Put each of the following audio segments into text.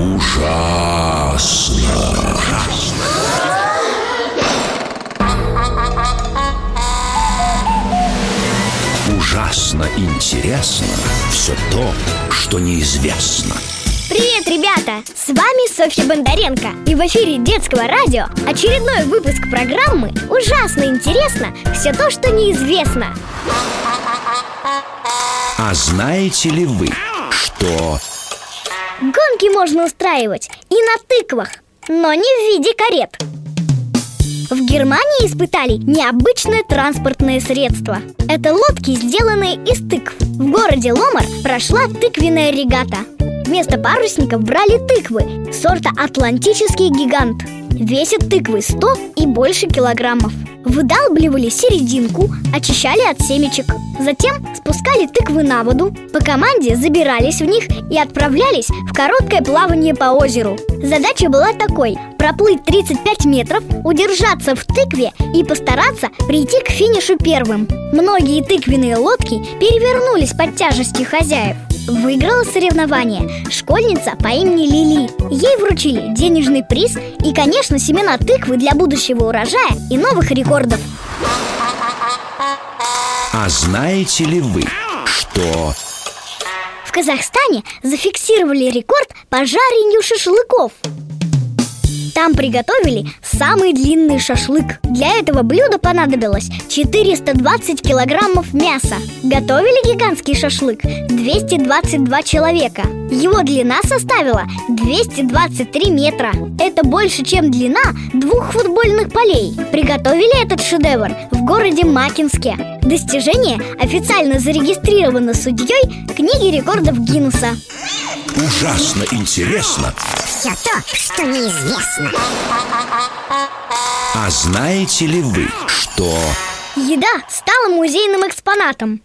Ужасно. Ужасно интересно все то, что неизвестно. Привет, ребята! С вами Софья Бондаренко И в эфире детского радио очередной выпуск программы «Ужасно интересно все то, что неизвестно» А знаете ли вы, что... Гонки можно устраивать и на тыквах, но не в виде карет. В Германии испытали необычное транспортное средство. Это лодки, сделанные из тыкв. В городе Ломар прошла тыквенная регата. Вместо парусников брали тыквы сорта «Атлантический гигант» Весят тыквы 100 и больше килограммов. Выдалбливали серединку, очищали от семечек. Затем спускали тыквы на воду. По команде забирались в них и отправлялись в короткое плавание по озеру. Задача была такой – проплыть 35 метров, удержаться в тыкве и постараться прийти к финишу первым. Многие тыквенные лодки перевернулись под тяжестью хозяев. Выиграла соревнование школьница по имени Лили. Ей вручили денежный приз и, конечно, семена тыквы для будущего урожая и новых рекордов А знаете ли вы, что... В Казахстане зафиксировали рекорд по жарению шашлыков там приготовили самый длинный шашлык. Для этого блюда понадобилось 420 килограммов мяса. Готовили гигантский шашлык 222 человека. Его длина составила 223 метра. Это больше, чем длина двух футбольных полей. Приготовили этот шедевр в городе Макинске. Достижение официально зарегистрировано судьей книги рекордов Гиннесса Ужасно интересно. Все то, что неизвестно. А знаете ли вы, что... Еда стала музейным экспонатом.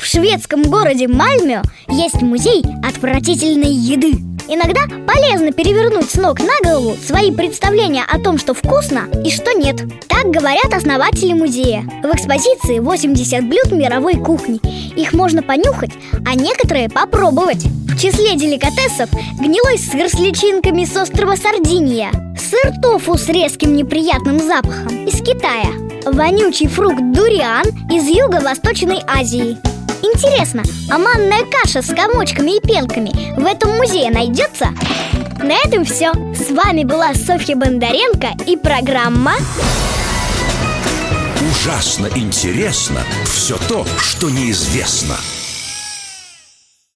В шведском городе Мальмё есть музей отвратительной еды. Иногда полезно перевернуть с ног на голову свои представления о том, что вкусно и что нет. Так говорят основатели музея. В экспозиции 80 блюд мировой кухни. Их можно понюхать, а некоторые попробовать Числе деликатесов гнилой сыр с личинками с острова Сардиния Сыр тофу с резким неприятным запахом из Китая Вонючий фрукт дуриан из Юго-Восточной Азии Интересно, а манная каша с комочками и пенками в этом музее найдется? На этом все. С вами была Софья Бондаренко и программа Ужасно интересно все то, что неизвестно.